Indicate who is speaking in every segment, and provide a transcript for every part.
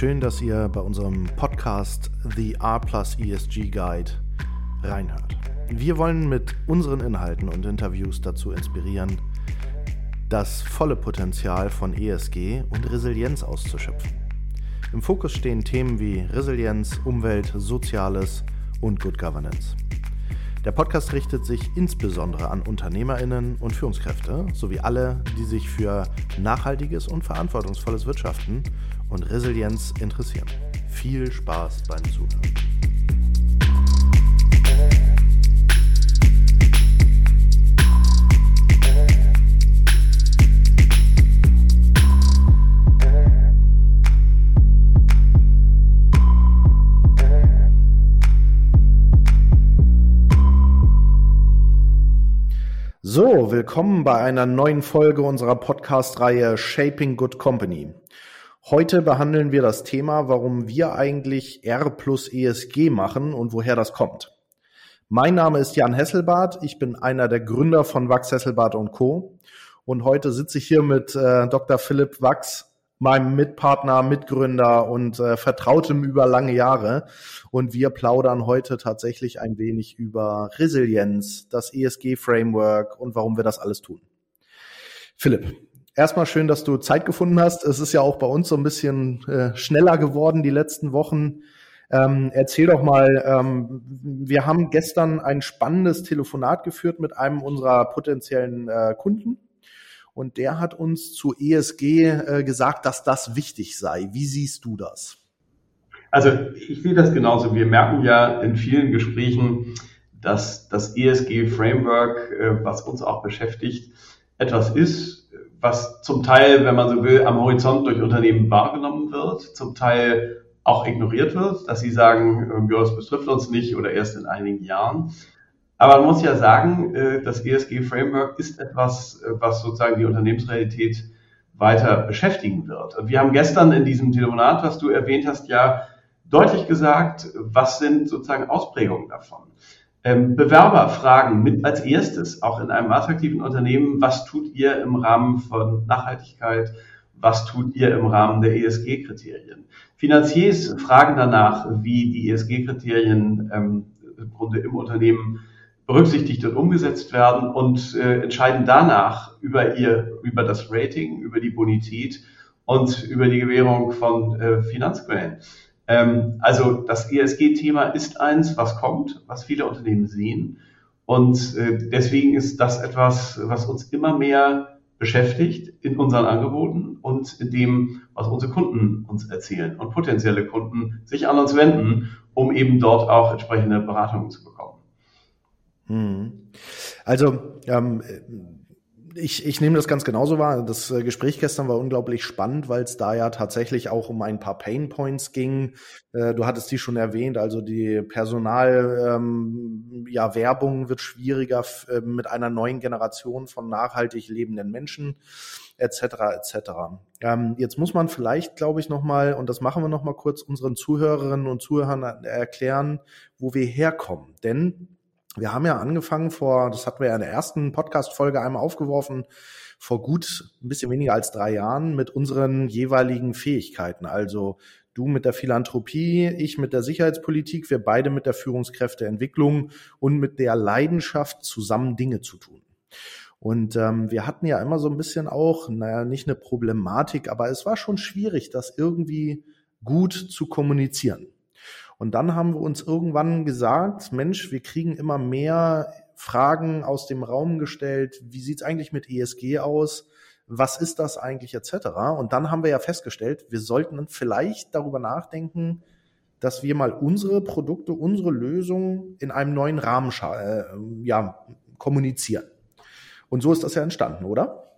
Speaker 1: Schön, dass ihr bei unserem Podcast The R Plus ESG Guide reinhört. Wir wollen mit unseren Inhalten und Interviews dazu inspirieren, das volle Potenzial von ESG und Resilienz auszuschöpfen. Im Fokus stehen Themen wie Resilienz, Umwelt, Soziales und Good Governance. Der Podcast richtet sich insbesondere an Unternehmerinnen und Führungskräfte sowie alle, die sich für nachhaltiges und verantwortungsvolles Wirtschaften und Resilienz interessieren. Viel Spaß beim Zuhören. So, willkommen bei einer neuen Folge unserer Podcast-Reihe Shaping Good Company. Heute behandeln wir das Thema, warum wir eigentlich R plus ESG machen und woher das kommt. Mein Name ist Jan Hesselbart. Ich bin einer der Gründer von Wachs Hesselbart und Co. Und heute sitze ich hier mit äh, Dr. Philipp Wachs, meinem Mitpartner, Mitgründer und äh, Vertrautem über lange Jahre. Und wir plaudern heute tatsächlich ein wenig über Resilienz, das ESG-Framework und warum wir das alles tun. Philipp, erstmal schön, dass du Zeit gefunden hast. Es ist ja auch bei uns so ein bisschen äh, schneller geworden die letzten Wochen. Ähm, erzähl doch mal, ähm, wir haben gestern ein spannendes Telefonat geführt mit einem unserer potenziellen äh, Kunden. Und der hat uns zu ESG äh, gesagt, dass das wichtig sei. Wie siehst du das?
Speaker 2: Also ich sehe das genauso. Wir merken ja in vielen Gesprächen, dass das ESG-Framework, äh, was uns auch beschäftigt, etwas ist, was zum Teil, wenn man so will, am Horizont durch Unternehmen wahrgenommen wird, zum Teil auch ignoriert wird, dass sie sagen, ähm, ja, das betrifft uns nicht oder erst in einigen Jahren. Aber man muss ja sagen, äh, das ESG-Framework ist etwas, äh, was sozusagen die Unternehmensrealität weiter beschäftigen wird. Und wir haben gestern in diesem Telefonat, was du erwähnt hast, ja deutlich gesagt, was sind sozusagen Ausprägungen davon. Ähm, Bewerber fragen mit als erstes, auch in einem attraktiven Unternehmen, was tut ihr im Rahmen von Nachhaltigkeit, was tut ihr im Rahmen der ESG-Kriterien. Finanziers fragen danach, wie die ESG-Kriterien ähm, im Grunde im Unternehmen berücksichtigt und umgesetzt werden und äh, entscheiden danach über ihr, über das Rating, über die Bonität und über die Gewährung von äh, Finanzquellen. Ähm, also das ESG-Thema ist eins, was kommt, was viele Unternehmen sehen. Und äh, deswegen ist das etwas, was uns immer mehr beschäftigt in unseren Angeboten und in dem, was unsere Kunden uns erzählen und potenzielle Kunden sich an uns wenden, um eben dort auch entsprechende Beratungen zu bekommen.
Speaker 1: Hm. Also ähm, ich, ich nehme das ganz genauso wahr. Das äh, Gespräch gestern war unglaublich spannend, weil es da ja tatsächlich auch um ein paar Pain Points ging. Äh, du hattest die schon erwähnt, also die Personal, ähm, ja, Werbung wird schwieriger äh, mit einer neuen Generation von nachhaltig lebenden Menschen etc. etc. Ähm, jetzt muss man vielleicht, glaube ich, noch mal und das machen wir noch mal kurz unseren Zuhörerinnen und Zuhörern erklären, wo wir herkommen, denn wir haben ja angefangen vor, das hatten wir ja in der ersten Podcast-Folge einmal aufgeworfen, vor gut ein bisschen weniger als drei Jahren mit unseren jeweiligen Fähigkeiten. Also du mit der Philanthropie, ich mit der Sicherheitspolitik, wir beide mit der Führungskräfteentwicklung und mit der Leidenschaft, zusammen Dinge zu tun. Und ähm, wir hatten ja immer so ein bisschen auch, naja, nicht eine Problematik, aber es war schon schwierig, das irgendwie gut zu kommunizieren. Und dann haben wir uns irgendwann gesagt, Mensch, wir kriegen immer mehr Fragen aus dem Raum gestellt. Wie sieht's eigentlich mit ESG aus? Was ist das eigentlich etc.? Und dann haben wir ja festgestellt, wir sollten vielleicht darüber nachdenken, dass wir mal unsere Produkte, unsere Lösungen in einem neuen Rahmen äh, ja, kommunizieren. Und so ist das ja entstanden, oder?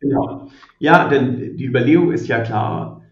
Speaker 2: Genau. Ja, denn die Überlegung ist ja klar,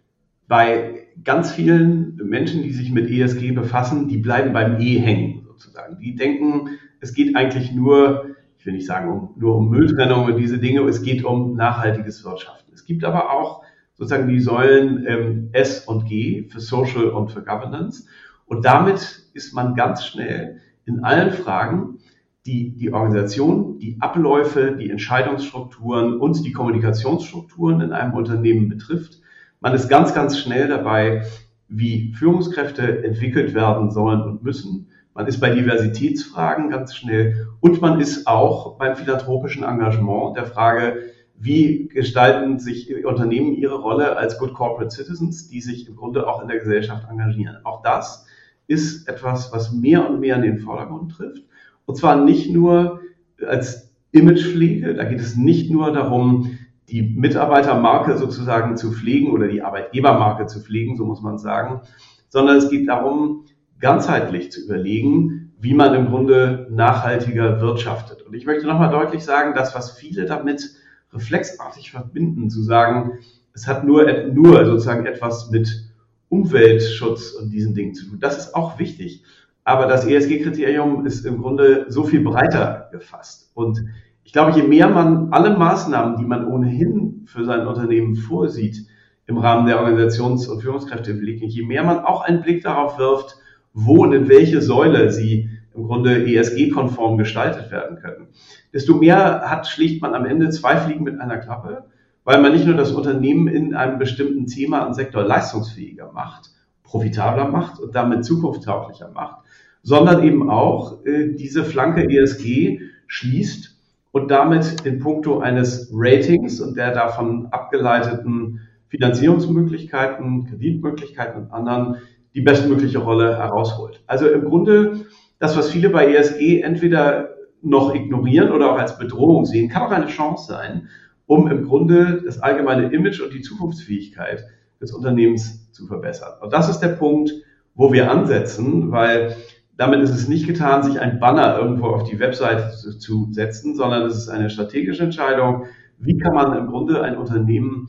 Speaker 2: bei ganz vielen Menschen, die sich mit ESG befassen, die bleiben beim E hängen sozusagen. Die denken, es geht eigentlich nur, ich will nicht sagen um, nur um Mülltrennung und diese Dinge, es geht um nachhaltiges Wirtschaften. Es gibt aber auch sozusagen die Säulen ähm, S und G für Social und für Governance. Und damit ist man ganz schnell in allen Fragen, die die Organisation, die Abläufe, die Entscheidungsstrukturen und die Kommunikationsstrukturen in einem Unternehmen betrifft, Man ist ganz, ganz schnell dabei, wie Führungskräfte entwickelt werden sollen und müssen. Man ist bei Diversitätsfragen ganz schnell und man ist auch beim philanthropischen Engagement der Frage, wie gestalten sich Unternehmen ihre Rolle als Good Corporate Citizens, die sich im Grunde auch in der Gesellschaft engagieren. Auch das ist etwas, was mehr und mehr in den Vordergrund trifft. Und zwar nicht nur als Imagepflege, da geht es nicht nur darum, die Mitarbeitermarke sozusagen zu pflegen oder die Arbeitgebermarke zu pflegen, so muss man sagen, sondern es geht darum, ganzheitlich zu überlegen, wie man im Grunde nachhaltiger wirtschaftet. Und ich möchte nochmal deutlich sagen, das, was viele damit reflexartig verbinden, zu sagen, es hat nur, nur sozusagen etwas mit Umweltschutz und diesen Dingen zu tun. Das ist auch wichtig. Aber das ESG-Kriterium ist im Grunde so viel breiter gefasst. Und ich glaube, je mehr man alle Maßnahmen, die man ohnehin für sein Unternehmen vorsieht, im Rahmen der Organisations- und Führungskräfteentwicklung, je mehr man auch einen Blick darauf wirft, wo und in welche Säule sie im Grunde ESG-konform gestaltet werden können, desto mehr hat, schlicht man am Ende zwei Fliegen mit einer Klappe, weil man nicht nur das Unternehmen in einem bestimmten Thema und Sektor leistungsfähiger macht, profitabler macht und damit zukunftstauglicher macht, sondern eben auch äh, diese Flanke ESG schließt und damit in puncto eines Ratings und der davon abgeleiteten Finanzierungsmöglichkeiten, Kreditmöglichkeiten und anderen die bestmögliche Rolle herausholt. Also im Grunde das, was viele bei ESG entweder noch ignorieren oder auch als Bedrohung sehen, kann auch eine Chance sein, um im Grunde das allgemeine Image und die Zukunftsfähigkeit des Unternehmens zu verbessern. Und das ist der Punkt, wo wir ansetzen, weil damit ist es nicht getan, sich ein Banner irgendwo auf die Webseite zu, zu setzen, sondern es ist eine strategische Entscheidung. Wie kann man im Grunde ein Unternehmen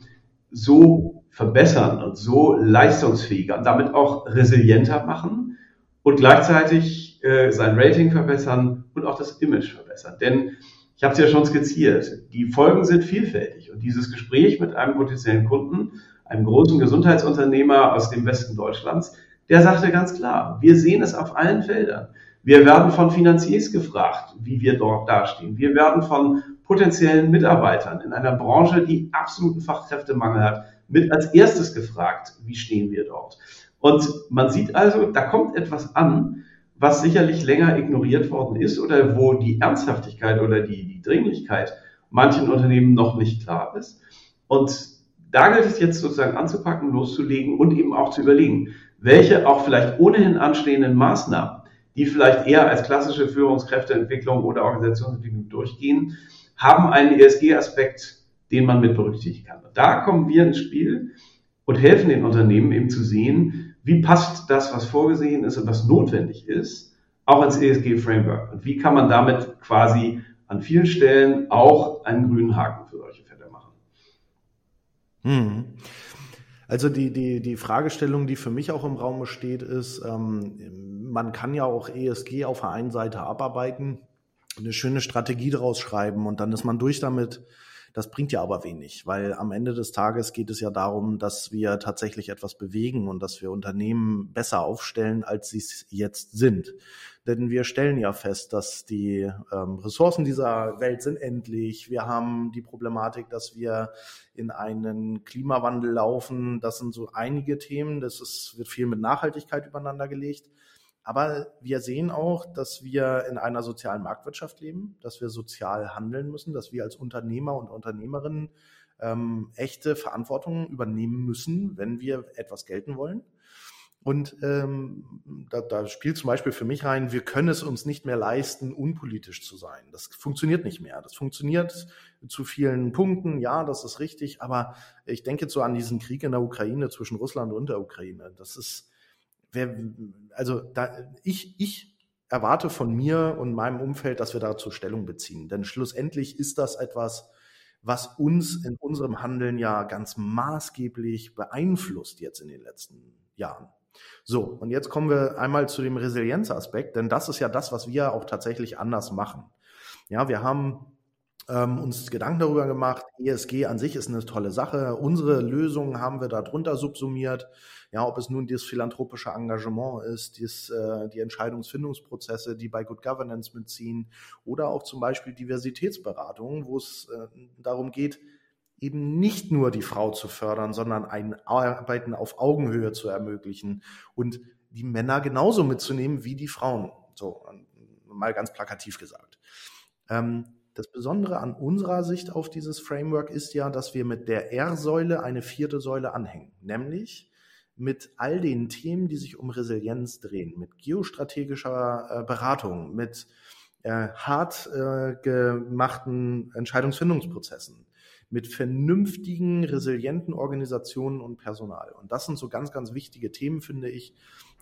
Speaker 2: so verbessern und so leistungsfähiger und damit auch resilienter machen und gleichzeitig äh, sein Rating verbessern und auch das Image verbessern. Denn ich habe es ja schon skizziert, die Folgen sind vielfältig und dieses Gespräch mit einem potenziellen Kunden, einem großen Gesundheitsunternehmer aus dem Westen Deutschlands, der sagte ganz klar, wir sehen es auf allen Feldern. Wir werden von Finanziers gefragt, wie wir dort dastehen. Wir werden von potenziellen Mitarbeitern in einer Branche, die absoluten Fachkräftemangel hat, mit als erstes gefragt, wie stehen wir dort. Und man sieht also, da kommt etwas an, was sicherlich länger ignoriert worden ist oder wo die Ernsthaftigkeit oder die, die Dringlichkeit manchen Unternehmen noch nicht klar ist. Und da gilt es jetzt sozusagen anzupacken, loszulegen und eben auch zu überlegen, welche auch vielleicht ohnehin anstehenden Maßnahmen, die vielleicht eher als klassische Führungskräfteentwicklung oder Organisationsentwicklung durchgehen, haben einen ESG-Aspekt, den man mit berücksichtigen kann. Und da kommen wir ins Spiel und helfen den Unternehmen eben zu sehen, wie passt das, was vorgesehen ist und was notwendig ist, auch ins ESG-Framework? Und wie kann man damit quasi an vielen Stellen auch einen grünen Haken für solche Fälle machen?
Speaker 1: Hm. Also die, die, die Fragestellung, die für mich auch im Raum steht, ist, ähm, man kann ja auch ESG auf der einen Seite abarbeiten, eine schöne Strategie daraus schreiben und dann ist man durch damit das bringt ja aber wenig, weil am Ende des Tages geht es ja darum, dass wir tatsächlich etwas bewegen und dass wir Unternehmen besser aufstellen, als sie es jetzt sind. Denn wir stellen ja fest, dass die ähm, Ressourcen dieser Welt sind endlich. Wir haben die Problematik, dass wir in einen Klimawandel laufen. Das sind so einige Themen. Das ist, wird viel mit Nachhaltigkeit übereinander gelegt. Aber wir sehen auch, dass wir in einer sozialen Marktwirtschaft leben, dass wir sozial handeln müssen, dass wir als Unternehmer und Unternehmerinnen ähm, echte Verantwortung übernehmen müssen, wenn wir etwas gelten wollen. Und ähm, da, da spielt zum Beispiel für mich rein, wir können es uns nicht mehr leisten, unpolitisch zu sein. Das funktioniert nicht mehr. Das funktioniert zu vielen Punkten, ja, das ist richtig, aber ich denke so an diesen Krieg in der Ukraine zwischen Russland und der Ukraine. Das ist, wer, also da, ich, ich erwarte von mir und meinem Umfeld, dass wir dazu Stellung beziehen. Denn schlussendlich ist das etwas, was uns in unserem Handeln ja ganz maßgeblich beeinflusst jetzt in den letzten Jahren. So, und jetzt kommen wir einmal zu dem Resilienzaspekt, denn das ist ja das, was wir auch tatsächlich anders machen. Ja, wir haben ähm, uns Gedanken darüber gemacht, ESG an sich ist eine tolle Sache. Unsere Lösungen haben wir darunter subsumiert. Ja, ob es nun das philanthropische Engagement ist, dies, äh, die Entscheidungsfindungsprozesse, die bei Good Governance mitziehen oder auch zum Beispiel Diversitätsberatungen, wo es äh, darum geht, eben nicht nur die Frau zu fördern, sondern ein Arbeiten auf Augenhöhe zu ermöglichen und die Männer genauso mitzunehmen wie die Frauen. So, mal ganz plakativ gesagt. Ähm, das Besondere an unserer Sicht auf dieses Framework ist ja, dass wir mit der R-Säule eine vierte Säule anhängen, nämlich mit all den Themen, die sich um Resilienz drehen, mit geostrategischer äh, Beratung, mit äh, hart äh, gemachten Entscheidungsfindungsprozessen, mit vernünftigen, resilienten Organisationen und Personal. Und das sind so ganz, ganz wichtige Themen, finde ich.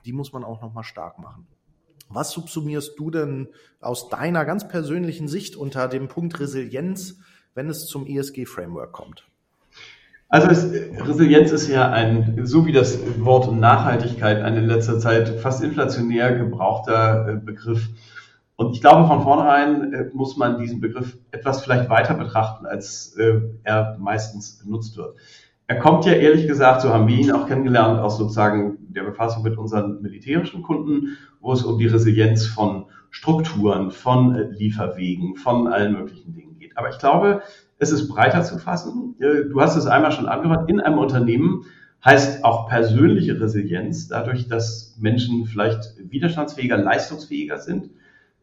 Speaker 1: Die muss man auch nochmal stark machen. Was subsumierst du denn aus deiner ganz persönlichen Sicht unter dem Punkt Resilienz, wenn es zum ESG-Framework kommt?
Speaker 2: Also es, Resilienz ist ja ein, so wie das Wort Nachhaltigkeit ein in letzter Zeit fast inflationär gebrauchter äh, Begriff. Und ich glaube, von vornherein äh, muss man diesen Begriff etwas vielleicht weiter betrachten, als äh, er meistens genutzt wird. Er kommt ja ehrlich gesagt, so haben wir ihn auch kennengelernt, aus sozusagen der Befassung mit unseren militärischen Kunden, wo es um die Resilienz von Strukturen, von äh, Lieferwegen, von allen möglichen Dingen geht. Aber ich glaube, es ist breiter zu fassen. Du hast es einmal schon angehört. In einem Unternehmen heißt auch persönliche Resilienz dadurch, dass Menschen vielleicht widerstandsfähiger, leistungsfähiger sind,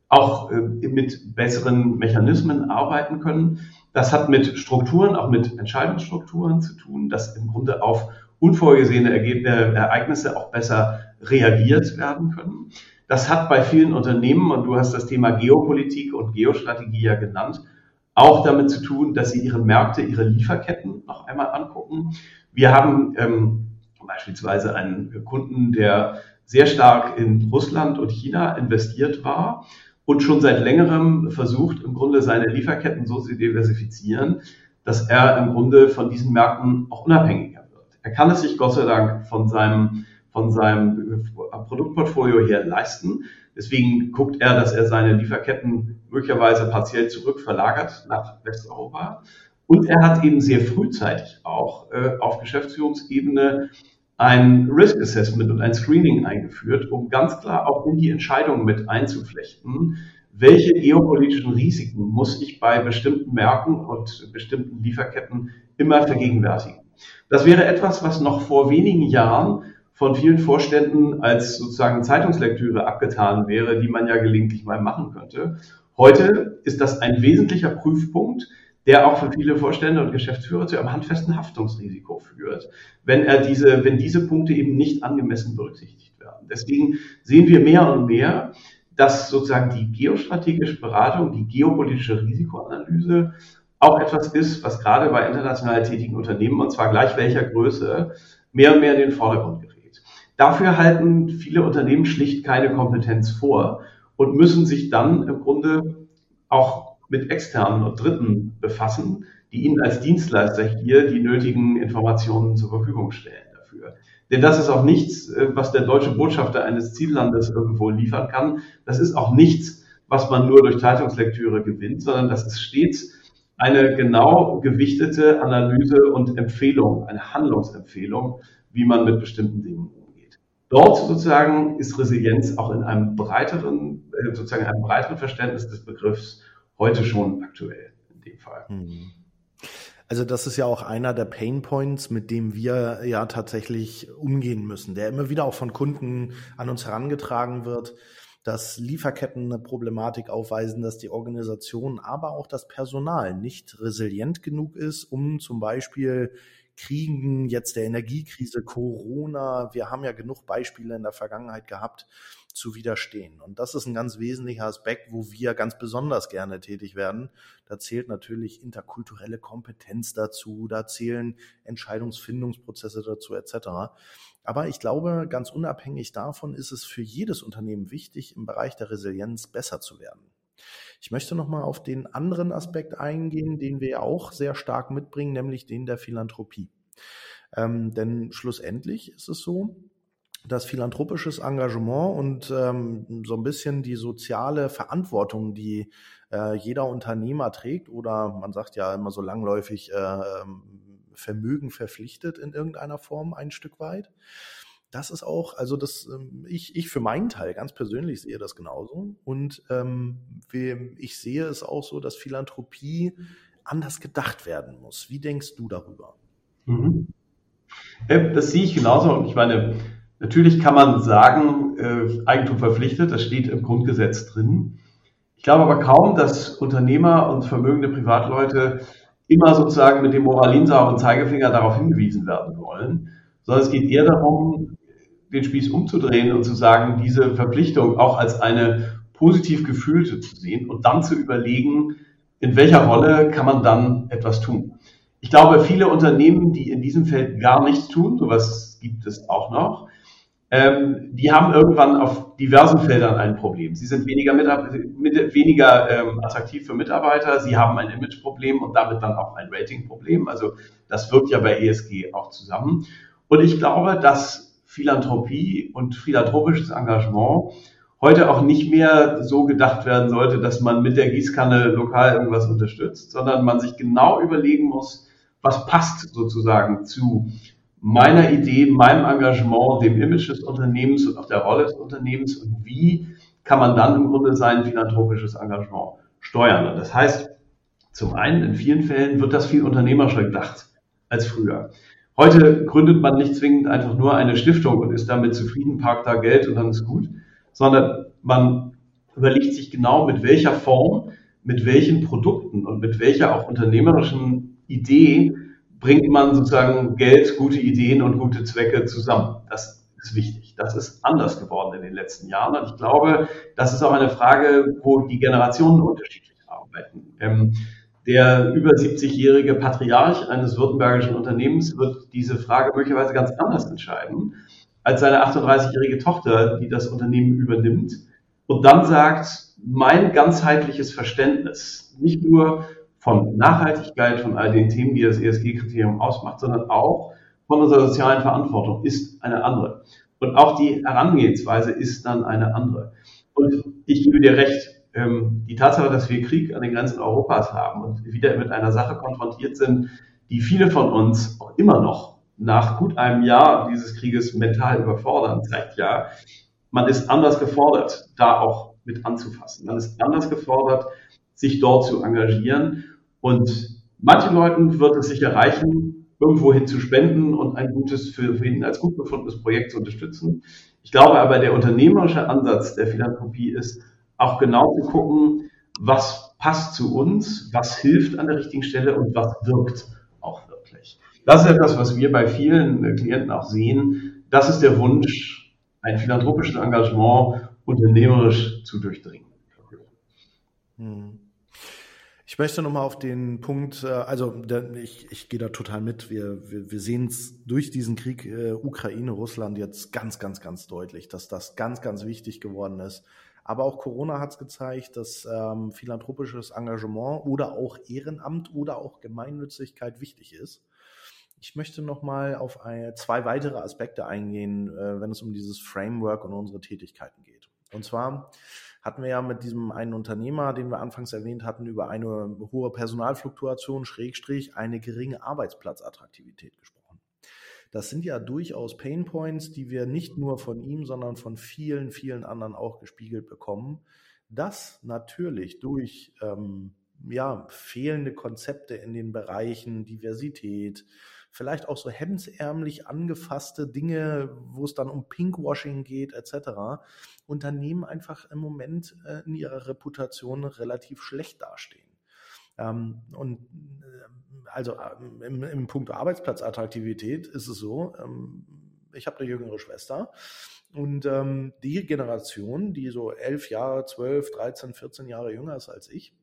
Speaker 2: auch äh, mit besseren Mechanismen arbeiten können. Das hat mit Strukturen, auch mit Entscheidungsstrukturen zu tun, dass im Grunde auf unvorgesehene Ereignisse auch besser reagiert werden können. Das hat bei vielen Unternehmen, und du hast das Thema Geopolitik und Geostrategie ja genannt, auch damit zu tun, dass sie ihre Märkte, ihre Lieferketten noch einmal angucken. Wir haben ähm, beispielsweise einen Kunden, der sehr stark in Russland und China investiert war und schon seit längerem versucht, im Grunde seine Lieferketten so zu diversifizieren, dass er im Grunde von diesen Märkten auch unabhängiger wird. Er kann es sich Gott sei Dank von seinem, von seinem Produktportfolio her leisten. Deswegen guckt er, dass er seine Lieferketten möglicherweise partiell zurück verlagert nach Westeuropa. Und er hat eben sehr frühzeitig auch äh, auf Geschäftsführungsebene ein Risk Assessment und ein Screening eingeführt, um ganz klar auch in die Entscheidung mit einzuflechten, welche geopolitischen Risiken muss ich bei bestimmten Märkten und bestimmten Lieferketten immer vergegenwärtigen. Das wäre etwas, was noch vor wenigen Jahren von vielen Vorständen als sozusagen Zeitungslektüre abgetan wäre, die man ja gelegentlich mal machen könnte. Heute ist das ein wesentlicher Prüfpunkt, der auch für viele Vorstände und Geschäftsführer zu einem handfesten Haftungsrisiko führt, wenn er diese, wenn diese Punkte eben nicht angemessen berücksichtigt werden. Deswegen sehen wir mehr und mehr, dass sozusagen die geostrategische Beratung, die geopolitische Risikoanalyse auch etwas ist, was gerade bei international tätigen Unternehmen, und zwar gleich welcher Größe, mehr und mehr in den Vordergrund gerät. Dafür halten viele Unternehmen schlicht keine Kompetenz vor und müssen sich dann im Grunde auch mit externen und Dritten befassen, die Ihnen als Dienstleister hier die nötigen Informationen zur Verfügung stellen dafür. Denn das ist auch nichts, äh, was der deutsche Botschafter eines Ziellandes irgendwo liefern kann. Das ist auch nichts, was man nur durch Zeitungslektüre gewinnt, sondern das ist stets eine genau gewichtete Analyse und Empfehlung, eine Handlungsempfehlung, wie man mit bestimmten Dingen umgeht. Dort sozusagen ist Resilienz auch in einem breiteren, äh, sozusagen einem breiteren Verständnis des Begriffs heute schon aktuell in dem Fall. Mhm.
Speaker 1: Also das ist ja auch einer der Pain Points, mit dem wir ja tatsächlich umgehen müssen, der immer wieder auch von Kunden an uns herangetragen wird, dass Lieferketten eine Problematik aufweisen, dass die Organisation, aber auch das Personal nicht resilient genug ist, um zum Beispiel Kriegen, jetzt der Energiekrise, Corona, wir haben ja genug Beispiele in der Vergangenheit gehabt, zu widerstehen. Und das ist ein ganz wesentlicher Aspekt, wo wir ganz besonders gerne tätig werden. Da zählt natürlich interkulturelle Kompetenz dazu, da zählen Entscheidungsfindungsprozesse dazu etc. Aber ich glaube, ganz unabhängig davon ist es für jedes Unternehmen wichtig, im Bereich der Resilienz besser zu werden. Ich möchte nochmal auf den anderen Aspekt eingehen, den wir auch sehr stark mitbringen, nämlich den der Philanthropie. Ähm, denn schlussendlich ist es so, dass philanthropisches Engagement und ähm, so ein bisschen die soziale Verantwortung, die äh, jeder Unternehmer trägt, oder man sagt ja immer so langläufig äh, ähm, Vermögen verpflichtet in irgendeiner Form ein Stück weit. Das ist auch, also das, ähm, ich, ich für meinen Teil ganz persönlich sehe das genauso. Und ähm, ich sehe es auch so, dass Philanthropie anders gedacht werden muss. Wie denkst du darüber?
Speaker 2: Mhm. Das sehe ich genauso. Ich meine, natürlich kann man sagen, äh, Eigentum verpflichtet, das steht im Grundgesetz drin. Ich glaube aber kaum, dass Unternehmer und vermögende Privatleute immer sozusagen mit dem moralinsauren Zeigefinger darauf hingewiesen werden wollen, sondern es geht eher darum, den Spieß umzudrehen und zu sagen, diese Verpflichtung auch als eine positiv gefühlte zu sehen und dann zu überlegen, in welcher Rolle kann man dann etwas tun. Ich glaube, viele Unternehmen, die in diesem Feld gar nichts tun, sowas gibt es auch noch, ähm, die haben irgendwann auf diversen Feldern ein Problem. Sie sind weniger, mit, weniger ähm, attraktiv für Mitarbeiter, sie haben ein Imageproblem und damit dann auch ein Ratingproblem. Also das wirkt ja bei ESG auch zusammen. Und ich glaube, dass Philanthropie und philanthropisches Engagement heute auch nicht mehr so gedacht werden sollte, dass man mit der Gießkanne lokal irgendwas unterstützt, sondern man sich genau überlegen muss, was passt sozusagen zu meiner Idee, meinem Engagement, dem Image des Unternehmens und auch der Rolle des Unternehmens und wie kann man dann im Grunde sein philanthropisches Engagement steuern. Und das heißt, zum einen, in vielen Fällen wird das viel unternehmerischer gedacht als früher. Heute gründet man nicht zwingend einfach nur eine Stiftung und ist damit zufrieden, parkt da Geld und dann ist gut, sondern man überlegt sich genau, mit welcher Form, mit welchen Produkten und mit welcher auch unternehmerischen Idee bringt man sozusagen Geld, gute Ideen und gute Zwecke zusammen. Das ist wichtig. Das ist anders geworden in den letzten Jahren. Und ich glaube, das ist auch eine Frage, wo die Generationen unterschiedlich arbeiten. Ähm, der über 70-jährige Patriarch eines württembergischen Unternehmens wird diese Frage möglicherweise ganz anders entscheiden als seine 38-jährige Tochter, die das Unternehmen übernimmt und dann sagt, mein ganzheitliches Verständnis, nicht nur von Nachhaltigkeit, von all den Themen, die das ESG-Kriterium ausmacht, sondern auch von unserer sozialen Verantwortung ist eine andere. Und auch die Herangehensweise ist dann eine andere. Und ich gebe dir recht, ähm, die Tatsache, dass wir Krieg an den Grenzen Europas haben und wieder mit einer Sache konfrontiert sind, die viele von uns auch immer noch nach gut einem Jahr dieses Krieges mental überfordern, zeigt ja, man ist anders gefordert, da auch mit anzufassen. Man ist anders gefordert, sich dort zu engagieren. Und manchen Leuten wird es sicher reichen, irgendwo hin zu spenden und ein gutes, für, für ihn als gut befundenes Projekt zu unterstützen. Ich glaube aber, der unternehmerische Ansatz der Philanthropie ist, auch genau zu gucken, was passt zu uns, was hilft an der richtigen Stelle und was wirkt auch wirklich. Das ist etwas, was wir bei vielen Klienten auch sehen. Das ist der Wunsch, ein philanthropisches Engagement unternehmerisch zu durchdringen.
Speaker 1: Hm. Ich möchte nochmal auf den Punkt, äh, also ich, ich gehe da total mit. Wir, wir, wir sehen es durch diesen Krieg äh, Ukraine, Russland jetzt ganz, ganz, ganz deutlich, dass das ganz, ganz wichtig geworden ist. Aber auch Corona hat es gezeigt, dass ähm, philanthropisches Engagement oder auch Ehrenamt oder auch Gemeinnützigkeit wichtig ist. Ich möchte nochmal auf ein, zwei weitere Aspekte eingehen, äh, wenn es um dieses Framework und unsere Tätigkeiten geht. Und zwar hatten wir ja mit diesem einen Unternehmer, den wir anfangs erwähnt hatten, über eine hohe Personalfluktuation, Schrägstrich, eine geringe Arbeitsplatzattraktivität gesprochen. Das sind ja durchaus Painpoints, die wir nicht nur von ihm, sondern von vielen, vielen anderen auch gespiegelt bekommen. Das natürlich durch ähm, ja, fehlende Konzepte in den Bereichen Diversität, vielleicht auch so hemdsärmlich angefasste Dinge, wo es dann um Pinkwashing geht, etc., Unternehmen einfach im Moment äh, in ihrer Reputation relativ schlecht dastehen. Ähm, und äh, also äh, im, im Punkt Arbeitsplatzattraktivität ist es so, ähm, ich habe eine jüngere Schwester und ähm, die Generation, die so elf Jahre, zwölf, dreizehn, vierzehn Jahre jünger ist als ich,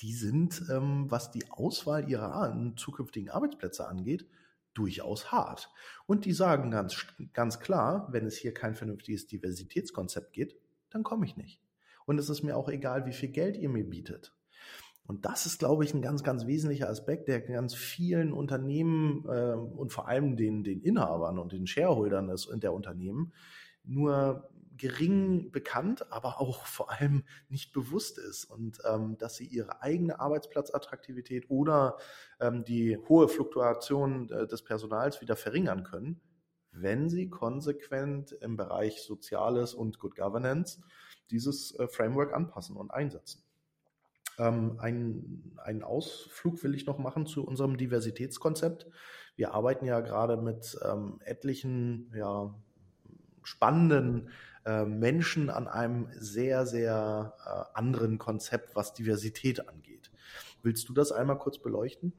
Speaker 1: die sind, ähm, was die Auswahl ihrer zukünftigen Arbeitsplätze angeht, durchaus hart. Und die sagen ganz, ganz klar, wenn es hier kein vernünftiges Diversitätskonzept gibt, dann komme ich nicht. Und es ist mir auch egal, wie viel Geld ihr mir bietet. Und das ist, glaube ich, ein ganz, ganz wesentlicher Aspekt, der ganz vielen Unternehmen äh, und vor allem den, den Inhabern und den Shareholdern des, der Unternehmen nur gering bekannt, aber auch vor allem nicht bewusst ist und ähm, dass sie ihre eigene Arbeitsplatzattraktivität oder ähm, die hohe Fluktuation äh, des Personals wieder verringern können, wenn sie konsequent im Bereich Soziales und Good Governance dieses äh, Framework anpassen und einsetzen. Ähm, ein, einen Ausflug will ich noch machen zu unserem Diversitätskonzept. Wir arbeiten ja gerade mit ähm, etlichen ja, spannenden äh, Menschen an einem sehr, sehr äh, anderen Konzept, was Diversität angeht. Willst du das einmal kurz beleuchten?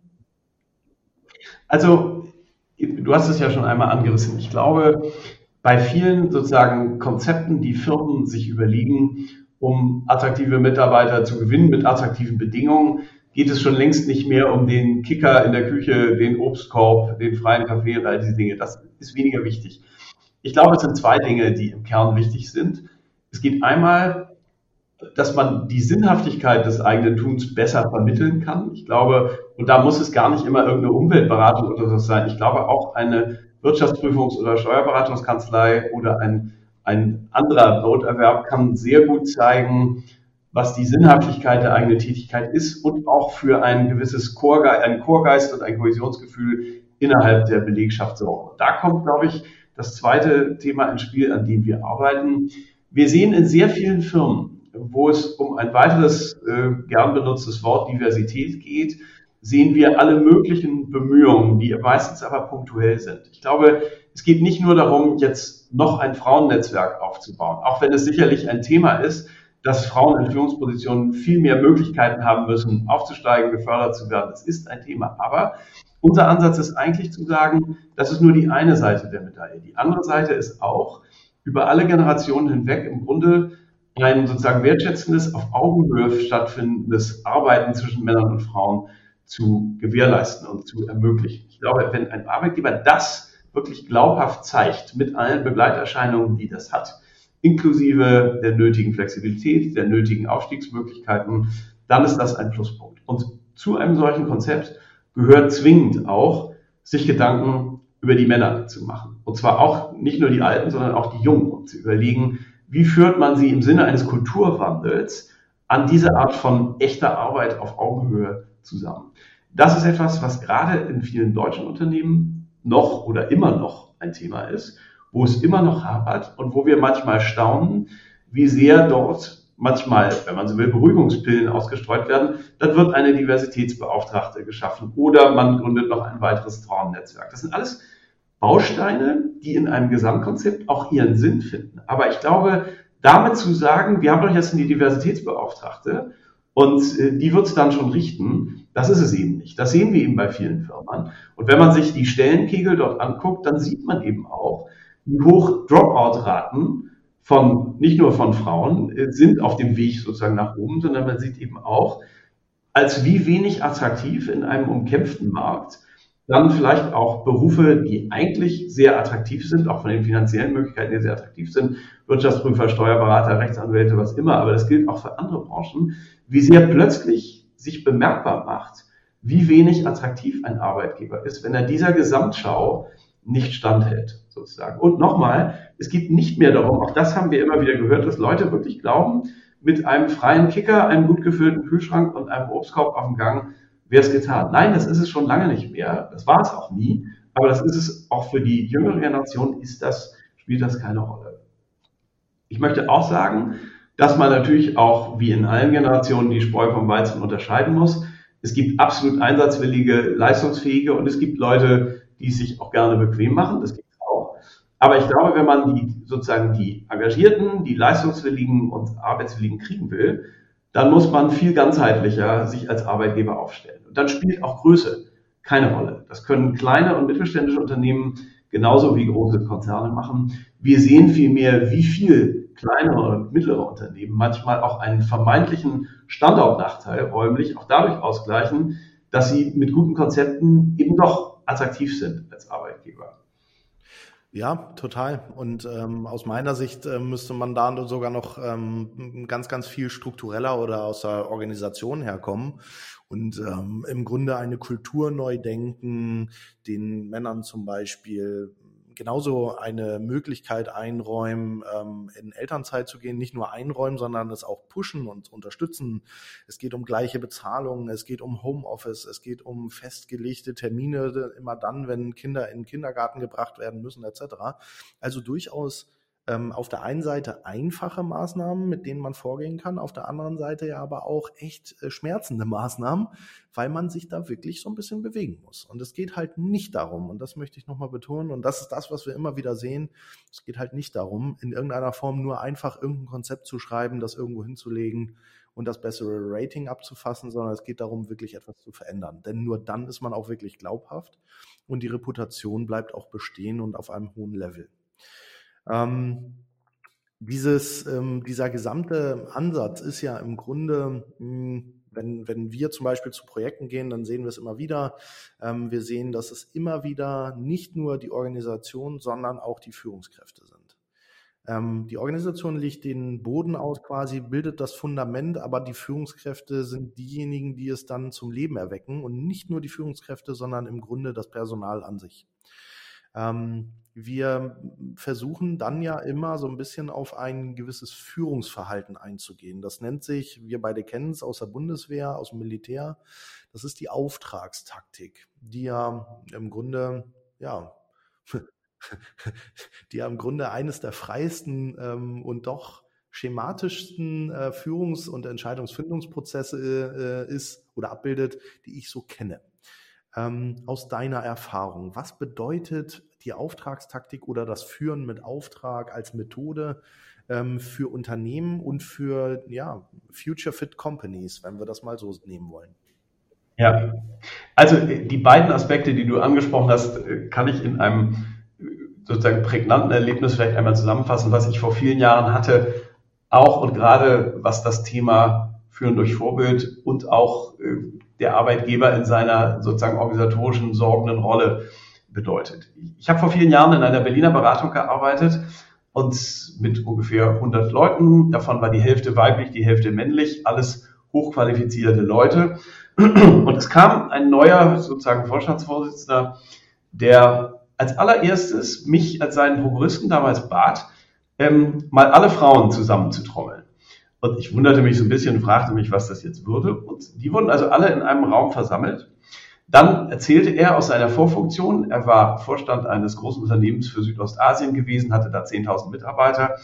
Speaker 2: Also, du hast es ja schon einmal angerissen. Ich glaube, bei vielen sozusagen Konzepten, die Firmen sich überlegen, um attraktive Mitarbeiter zu gewinnen mit attraktiven Bedingungen, geht es schon längst nicht mehr um den Kicker in der Küche, den Obstkorb, den freien Kaffee und all diese Dinge. Das ist weniger wichtig. Ich glaube, es sind zwei Dinge, die im Kern wichtig sind. Es geht einmal, dass man die Sinnhaftigkeit des eigenen Tuns besser vermitteln kann. Ich glaube, und da muss es gar nicht immer irgendeine Umweltberatung oder so sein. Ich glaube, auch eine Wirtschaftsprüfungs- oder Steuerberatungskanzlei oder ein, ein anderer Broterwerb kann sehr gut zeigen, was die Sinnhaftigkeit der eigenen Tätigkeit ist und auch für ein gewisses Chorgeist, ein Chorgeist und ein Kohäsionsgefühl innerhalb der Belegschaft sorgen. Da kommt, glaube ich, das zweite Thema ins Spiel, an dem wir arbeiten. Wir sehen in sehr vielen Firmen, wo es um ein weiteres äh, gern benutztes Wort Diversität geht, sehen wir alle möglichen Bemühungen, die meistens aber punktuell sind. Ich glaube, es geht nicht nur darum, jetzt noch ein Frauennetzwerk aufzubauen, auch wenn es sicherlich ein Thema ist, dass Frauen in Führungspositionen viel mehr Möglichkeiten haben müssen, aufzusteigen, gefördert zu werden. Das ist ein Thema. Aber unser Ansatz ist eigentlich zu sagen, das ist nur die eine Seite der Medaille. Die andere Seite ist auch, über alle Generationen hinweg im Grunde ein sozusagen wertschätzendes, auf Augenhöhe stattfindendes Arbeiten zwischen Männern und Frauen zu gewährleisten und zu ermöglichen. Ich glaube, wenn ein Arbeitgeber das wirklich glaubhaft zeigt, mit allen Begleiterscheinungen, die das hat, inklusive der nötigen Flexibilität, der nötigen Aufstiegsmöglichkeiten, dann ist das ein Pluspunkt. Und zu einem solchen Konzept gehört zwingend auch, sich Gedanken über die Männer zu machen. Und zwar auch nicht nur die Alten, sondern auch die Jungen, um zu überlegen, wie führt man sie im Sinne eines Kulturwandels an diese Art von echter Arbeit auf Augenhöhe zusammen. Das ist etwas, was gerade in vielen deutschen Unternehmen noch oder immer noch ein Thema ist, wo es immer noch hapert und wo wir manchmal staunen, wie sehr dort manchmal, wenn man so will, Beruhigungspillen ausgestreut werden, dann wird eine Diversitätsbeauftragte geschaffen oder man gründet noch ein weiteres Frauennetzwerk. Das sind alles Bausteine, die in einem Gesamtkonzept auch ihren Sinn finden. Aber ich glaube, damit zu sagen, wir haben doch jetzt eine Diversitätsbeauftragte und äh, die wird es dann schon richten, das ist es eben nicht. Das sehen wir eben bei vielen Firmen. Und wenn man sich die Stellenkegel dort anguckt, dann sieht man eben auch, wie hoch Dropout-Raten von, nicht nur von Frauen äh, sind auf dem Weg sozusagen nach oben, sondern man sieht eben auch, als wie wenig attraktiv in einem umkämpften Markt dann vielleicht auch Berufe, die eigentlich sehr attraktiv sind, auch von den finanziellen Möglichkeiten her sehr attraktiv sind, Wirtschaftsprüfer, Steuerberater, Rechtsanwälte, was immer, aber das gilt auch für andere Branchen, wie sehr plötzlich sich bemerkbar macht, wie wenig attraktiv ein Arbeitgeber ist, wenn er dieser Gesamtschau nicht standhält, sozusagen. Und nochmal, es geht nicht mehr darum, auch das haben wir immer wieder gehört, dass Leute wirklich glauben, mit einem freien Kicker, einem gut gefüllten Kühlschrank und einem Obstkorb auf dem Gang wäre es getan. Nein, das ist es schon lange nicht mehr. Das war es auch nie. Aber das ist es auch für die jüngere Generation, ist das, spielt das keine Rolle. Ich möchte auch sagen, dass man natürlich auch wie in allen Generationen die Spreu vom Weizen unterscheiden muss. Es gibt absolut einsatzwillige, leistungsfähige und es gibt Leute, die es sich auch gerne bequem machen. Gibt es auch. Aber ich glaube, wenn man die sozusagen die Engagierten, die Leistungswilligen und Arbeitswilligen kriegen will, dann muss man viel ganzheitlicher sich als Arbeitgeber aufstellen. Und dann spielt auch Größe keine Rolle. Das können kleine und mittelständische Unternehmen genauso wie große Konzerne machen. Wir sehen vielmehr, wie viel kleinere und mittlere Unternehmen manchmal auch einen vermeintlichen Standortnachteil räumlich auch dadurch ausgleichen, dass sie mit guten Konzepten eben doch attraktiv sind als Arbeitgeber.
Speaker 1: Ja, total. Und ähm, aus meiner Sicht äh, müsste man da sogar noch ähm, ganz, ganz viel struktureller oder aus der Organisation herkommen und ähm, im Grunde eine Kultur neu denken, den Männern zum Beispiel genauso eine Möglichkeit einräumen, ähm, in Elternzeit zu gehen, nicht nur einräumen, sondern es auch pushen und unterstützen. Es geht um gleiche Bezahlung, es geht um Homeoffice, es geht um festgelegte Termine, immer dann, wenn Kinder in den Kindergarten gebracht werden müssen, etc. Also durchaus ähm, auf der einen Seite einfache Maßnahmen, mit denen man vorgehen kann, auf der anderen Seite ja aber auch echt äh, schmerzende Maßnahmen, weil man sich da wirklich so ein bisschen bewegen muss. Und es geht halt nicht darum, und das möchte ich nochmal betonen, und das ist das, was wir immer wieder sehen, es geht halt nicht darum, in irgendeiner Form nur einfach irgendein Konzept zu schreiben, das irgendwo hinzulegen und das bessere Rating abzufassen, sondern es geht darum, wirklich etwas zu verändern. Denn nur dann ist man auch wirklich glaubhaft und die Reputation bleibt auch bestehen und auf einem hohen Level. Ähm, dieses, ähm, dieser gesamte Ansatz ist ja im Grunde, mh, hm, wenn, wenn wir zum Beispiel zu Projekten gehen, dann sehen wir es immer wieder. Ähm, wir sehen, dass es immer wieder nicht nur die Organisation, sondern auch die Führungskräfte sind. Ähm, die Organisation legt den Boden aus quasi, bildet das Fundament, aber die Führungskräfte sind diejenigen, die es dann zum Leben erwecken und nicht nur die Führungskräfte, sondern im Grunde das Personal an sich. Ähm, wir versuchen dann ja immer so ein bisschen auf ein gewisses Führungsverhalten einzugehen. Das nennt sich, wir beide kennen es aus der Bundeswehr, aus dem Militär, das ist die Auftragstaktik, die ja im Grunde, ja, die ja im Grunde eines der freiesten ähm, und doch schematischsten äh, Führungs- und Entscheidungsfindungsprozesse äh, ist oder abbildet, die ich so kenne. Ähm, aus deiner Erfahrung, was bedeutet die Auftragstaktik oder das Führen mit Auftrag als Methode ähm, für Unternehmen und für ja, Future Fit Companies, wenn wir das mal so nehmen wollen.
Speaker 2: Ja, also die beiden Aspekte, die du angesprochen hast, äh, kann ich in einem sozusagen prägnanten Erlebnis vielleicht einmal zusammenfassen, was ich vor vielen Jahren hatte, auch und gerade was das Thema Führen durch Vorbild und auch äh, der Arbeitgeber in seiner sozusagen organisatorischen sorgenden Rolle bedeutet. Ich habe vor vielen Jahren in einer Berliner Beratung gearbeitet und mit ungefähr 100 Leuten. Davon war die Hälfte weiblich, die Hälfte männlich, alles hochqualifizierte Leute. Und es kam ein neuer sozusagen Vorstandsvorsitzender, der als allererstes mich als seinen Prokuristen damals bat, ähm, mal alle Frauen zusammenzutrommeln. Und ich wunderte mich so ein bisschen und fragte mich, was das jetzt würde. Und die wurden also alle in einem Raum versammelt. Dann erzählte er aus seiner Vorfunktion, er war Vorstand eines großen Unternehmens für Südostasien gewesen, hatte da 10.000 Mitarbeiter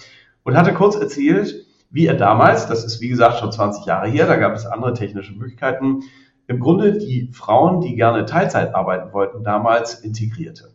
Speaker 2: und hatte kurz erzählt, wie er damals, das ist wie gesagt schon 20 Jahre her, da gab es andere technische Möglichkeiten, im Grunde die Frauen, die gerne Teilzeit arbeiten wollten, damals integrierte.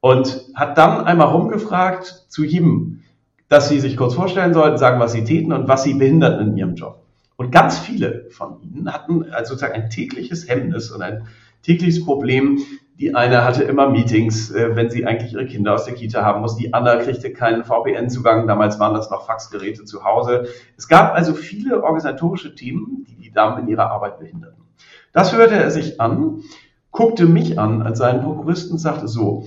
Speaker 2: Und hat dann einmal rumgefragt zu jedem, dass sie sich kurz vorstellen sollten, sagen, was sie täten und was sie behindert in ihrem Job. Und ganz viele von ihnen hatten also sozusagen ein tägliches Hemmnis und ein tägliches Problem. Die eine hatte immer Meetings, äh, wenn sie eigentlich ihre Kinder aus der Kita haben muss. Die andere kriegte keinen VPN-Zugang. Damals waren das noch Faxgeräte zu Hause. Es gab also viele organisatorische Themen, die die Damen in ihrer Arbeit behinderten. Das hörte er sich an, guckte mich an als seinen Prokuristen und sagte so,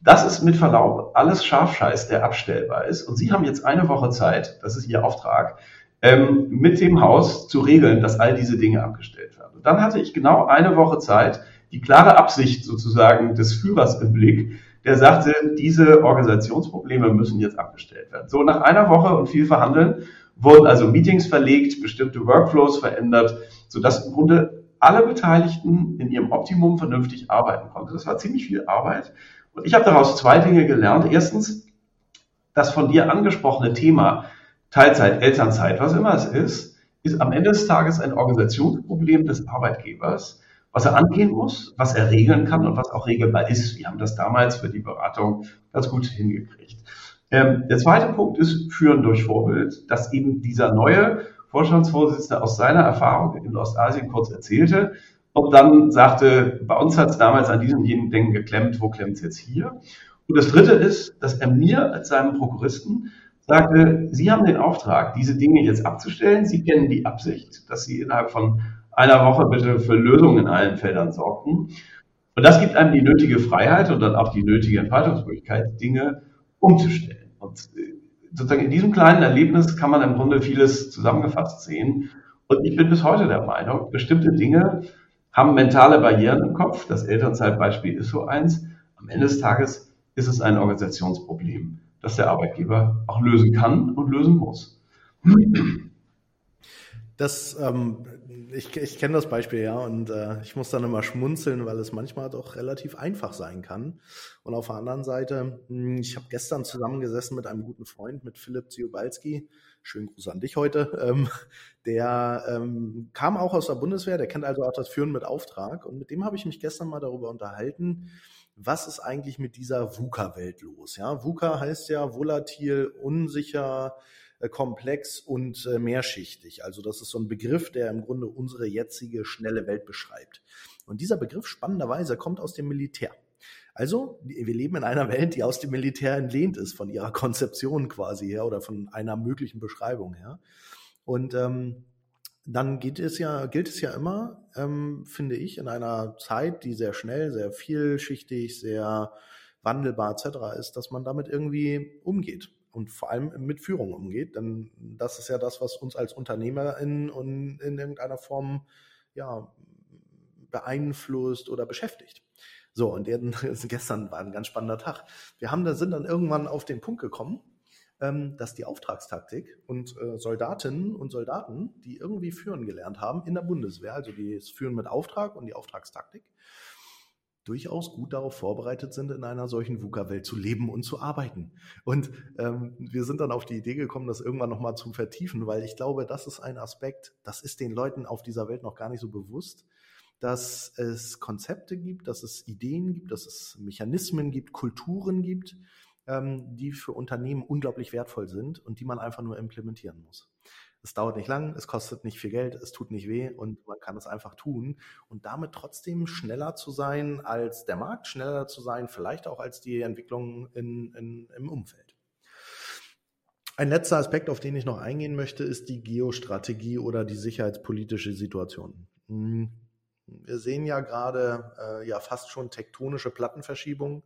Speaker 2: das ist mit Verlaub alles Scharfscheiß, der abstellbar ist. Und Sie haben jetzt eine Woche Zeit, das ist Ihr Auftrag, ähm, mit dem Haus zu regeln, dass all diese Dinge abgestellt werden. Und dann hatte ich genau eine Woche Zeit, die klare Absicht sozusagen des Führers im Blick, der sagte, diese Organisationsprobleme müssen jetzt abgestellt werden. So nach einer Woche und viel Verhandeln wurden also Meetings verlegt, bestimmte Workflows verändert, sodass im Grunde alle Beteiligten in ihrem Optimum vernünftig arbeiten konnten. Das war ziemlich viel Arbeit. Und ich habe daraus zwei Dinge gelernt. Erstens, das von dir angesprochene Thema Teilzeit, Elternzeit, was immer es ist, ist am Ende des Tages ein Organisationsproblem des Arbeitgebers was er angehen muss, was er regeln kann und was auch regelbar ist. Wir haben das damals für die Beratung ganz gut hingekriegt. Ähm, der zweite Punkt ist Führen durch Vorbild, dass eben dieser neue Vorstandsvorsitzende aus seiner Erfahrung in Ostasien kurz erzählte und dann sagte, bei uns hat es damals an diesen jenen Dingen geklemmt, wo klemmt es jetzt hier? Und das dritte ist, dass er mir als seinem Prokuristen sagte, Sie haben den Auftrag, diese Dinge jetzt abzustellen. Sie kennen die Absicht, dass Sie innerhalb von einer Woche bitte für Lösungen in allen Feldern sorgten. Und das gibt einem die nötige Freiheit und dann auch die nötige Entfaltungsmöglichkeit, Dinge umzustellen. Und äh, sozusagen in diesem kleinen Erlebnis kann man im Grunde vieles zusammengefasst sehen. Und ich bin bis heute der Meinung, bestimmte Dinge haben mentale Barrieren im Kopf. Das Elternzeitbeispiel ist so eins. Am Ende des Tages ist es ein Organisationsproblem, das der Arbeitgeber auch lösen kann und lösen muss.
Speaker 1: Das ähm, ich, ich kenne das Beispiel ja und äh, ich muss dann immer schmunzeln, weil es manchmal doch relativ einfach sein kann. Und auf der anderen Seite, hm, ich habe gestern zusammengesessen mit einem guten Freund, mit Philipp Ziobalski. Schönen Gruß an dich heute. Ähm, der ähm, kam auch aus der Bundeswehr, der kennt also auch das Führen mit Auftrag. Und mit dem habe ich mich gestern mal darüber unterhalten, was ist eigentlich mit dieser VUCA-Welt los? Ja, VUCA heißt ja volatil, unsicher, komplex und äh, mehrschichtig. Also das ist so ein Begriff, der im Grunde unsere jetzige schnelle Welt beschreibt. Und dieser Begriff spannenderweise kommt aus dem Militär. Also, wir leben in einer Welt, die aus dem Militär entlehnt ist, von ihrer Konzeption quasi her oder von einer möglichen Beschreibung her. Und ähm, dann geht es ja, gilt es ja immer, ähm, finde ich, in einer Zeit, die sehr schnell, sehr vielschichtig, sehr wandelbar etc. ist, dass man damit irgendwie umgeht und vor allem mit Führung umgeht. Denn das ist ja das, was uns als UnternehmerInnen in, in irgendeiner Form ja, beeinflusst oder beschäftigt. So, und gestern war ein ganz spannender Tag. Wir haben da, sind dann irgendwann auf den Punkt gekommen, ähm, dass die Auftragstaktik und äh, Soldatinnen und Soldaten, die irgendwie führen gelernt haben in der Bundeswehr, also die Führen mit Auftrag und die Auftragstaktik, durchaus gut darauf vorbereitet sind, in einer solchen VUCA-Welt zu leben und zu arbeiten. Und ähm, wir sind dann auf die Idee gekommen, das irgendwann nochmal zu vertiefen, weil ich glaube, das ist ein Aspekt, das ist den Leuten auf dieser Welt noch gar nicht so bewusst, dass es Konzepte gibt, dass es Ideen gibt, dass es Mechanismen gibt, Kulturen gibt, ähm, die für Unternehmen unglaublich wertvoll sind und die man einfach nur implementieren muss. Es dauert nicht lang, es kostet nicht viel Geld, es tut nicht weh und man kann es einfach tun und damit trotzdem schneller zu sein als der Markt, schneller zu sein, vielleicht auch als die Entwicklung in, in, im Umfeld. Ein letzter Aspekt, auf den ich noch eingehen möchte, ist die Geostrategie oder die sicherheitspolitische Situation. Hm, wir sehen ja gerade äh, ja fast schon tektonische Plattenverschiebungen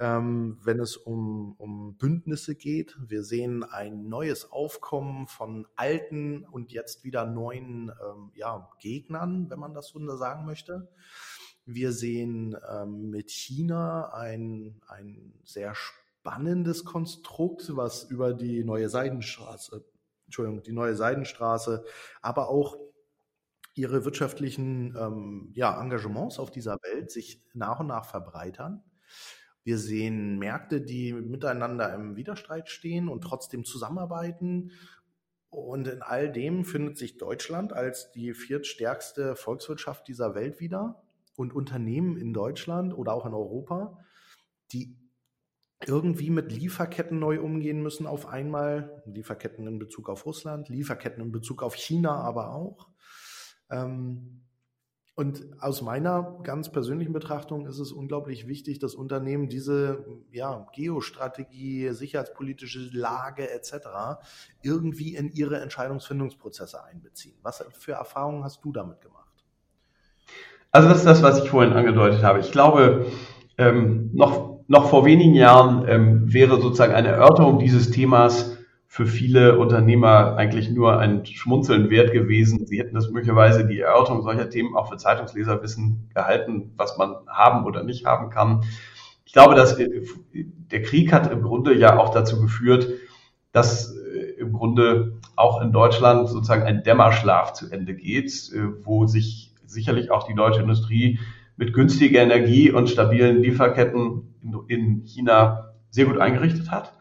Speaker 1: ähm, wenn es um, um Bündnisse geht. Wir sehen ein neues Aufkommen von alten und jetzt wieder neuen ähm, ja, Gegnern, wenn man das so sagen möchte. Wir sehen ähm, mit China ein, ein sehr spannendes Konstrukt, was über die neue Seidenstraße, Entschuldigung, die neue Seidenstraße, aber auch ihre wirtschaftlichen ähm, ja, Engagements auf dieser Welt sich nach und nach verbreitern. Wir sehen Märkte, die miteinander im Widerstreit stehen und trotzdem zusammenarbeiten. Und in all dem findet sich Deutschland als die viertstärkste Volkswirtschaft dieser Welt wieder und Unternehmen in Deutschland oder auch in Europa, die irgendwie mit Lieferketten neu umgehen müssen auf einmal. Lieferketten in Bezug auf Russland, Lieferketten in Bezug auf China aber auch. Ähm, und aus meiner ganz persönlichen Betrachtung ist es unglaublich wichtig, dass Unternehmen diese ja, Geostrategie, sicherheitspolitische Lage etc. irgendwie in ihre Entscheidungsfindungsprozesse einbeziehen. Was für Erfahrungen hast du damit gemacht?
Speaker 2: Also das ist das, was ich vorhin angedeutet habe. Ich glaube, ähm, noch, noch vor wenigen Jahren ähm, wäre sozusagen eine Erörterung dieses Themas für viele Unternehmer eigentlich nur ein Schmunzeln wert gewesen. Sie hätten das möglicherweise die Erörterung solcher Themen auch für Zeitungsleserwissen gehalten, was man haben oder nicht haben kann. Ich glaube, dass äh, der Krieg hat im Grunde ja auch dazu geführt, dass äh, im Grunde auch in Deutschland sozusagen ein Dämmerschlaf zu Ende geht, äh, wo sich sicherlich auch die deutsche Industrie mit günstiger Energie und stabilen Lieferketten in China sehr gut eingerichtet hat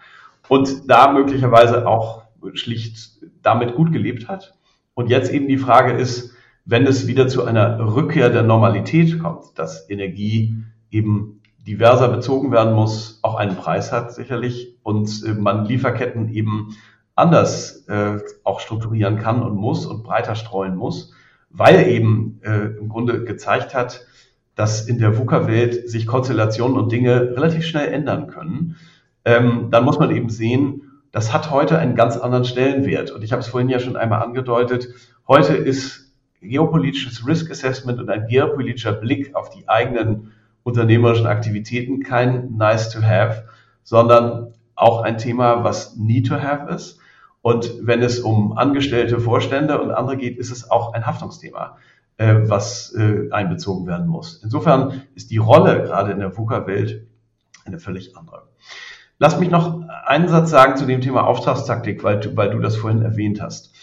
Speaker 2: und da möglicherweise auch schlicht damit gut gelebt hat. Und jetzt eben die Frage ist, wenn es wieder zu einer Rückkehr der Normalität kommt, dass Energie eben diverser bezogen werden muss, auch einen Preis hat sicherlich und äh, man Lieferketten eben anders äh, auch strukturieren kann und muss und breiter streuen muss, weil eben äh, im Grunde gezeigt hat, dass in der VUCA-Welt sich Konstellationen und Dinge relativ schnell ändern können ähm, dann muss man eben sehen, das hat heute einen ganz anderen Stellenwert. Und ich habe es vorhin ja schon einmal angedeutet. Heute ist geopolitisches Risk Assessment und ein geopolitischer Blick auf die eigenen unternehmerischen Aktivitäten kein nice to have, sondern auch ein Thema, was need to have ist. Und wenn es um angestellte Vorstände und andere geht, ist es auch ein Haftungsthema, äh, was äh, einbezogen werden muss. Insofern ist die Rolle gerade in der VUCA-Welt eine völlig andere. Lass mich noch einen Satz sagen zu dem Thema Auftragstaktik, weil du, weil du das vorhin erwähnt hast.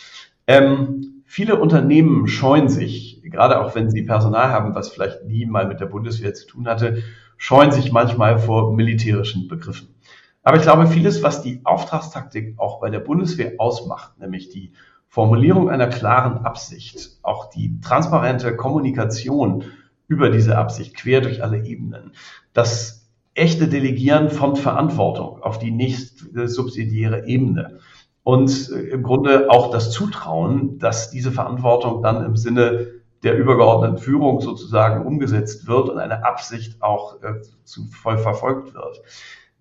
Speaker 2: Ähm, viele Unternehmen scheuen sich, gerade auch wenn sie Personal haben, was vielleicht nie mal mit der Bundeswehr zu tun hatte, scheuen sich manchmal vor militärischen Begriffen. Aber ich glaube, vieles, was die Auftragstaktik auch bei der Bundeswehr ausmacht, nämlich die Formulierung einer klaren Absicht, auch die transparente Kommunikation über diese Absicht quer durch alle Ebenen, das echte Delegieren von Verantwortung auf die nächste subsidiäre Ebene und äh, im Grunde auch das Zutrauen, dass diese Verantwortung dann im Sinne der übergeordneten Führung sozusagen umgesetzt wird und eine Absicht auch äh, zu voll verfolgt wird.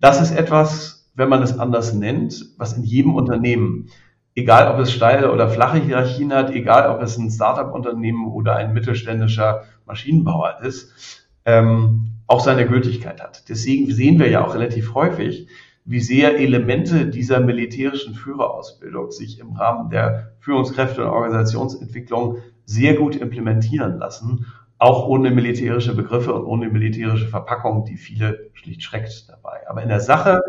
Speaker 2: Das ist etwas, wenn man es anders nennt, was in jedem Unternehmen, egal ob es steile oder flache Hierarchien hat, egal ob es ein Startup-Unternehmen oder ein mittelständischer Maschinenbauer ist, ähm, auch seine Gültigkeit hat. Deswegen sehen wir ja auch relativ häufig, wie sehr Elemente dieser militärischen Führerausbildung sich im Rahmen der Führungskräfte und Organisationsentwicklung sehr gut implementieren lassen, auch ohne militärische Begriffe und ohne militärische Verpackung, die viele schlicht schreckt dabei. Aber in der Sache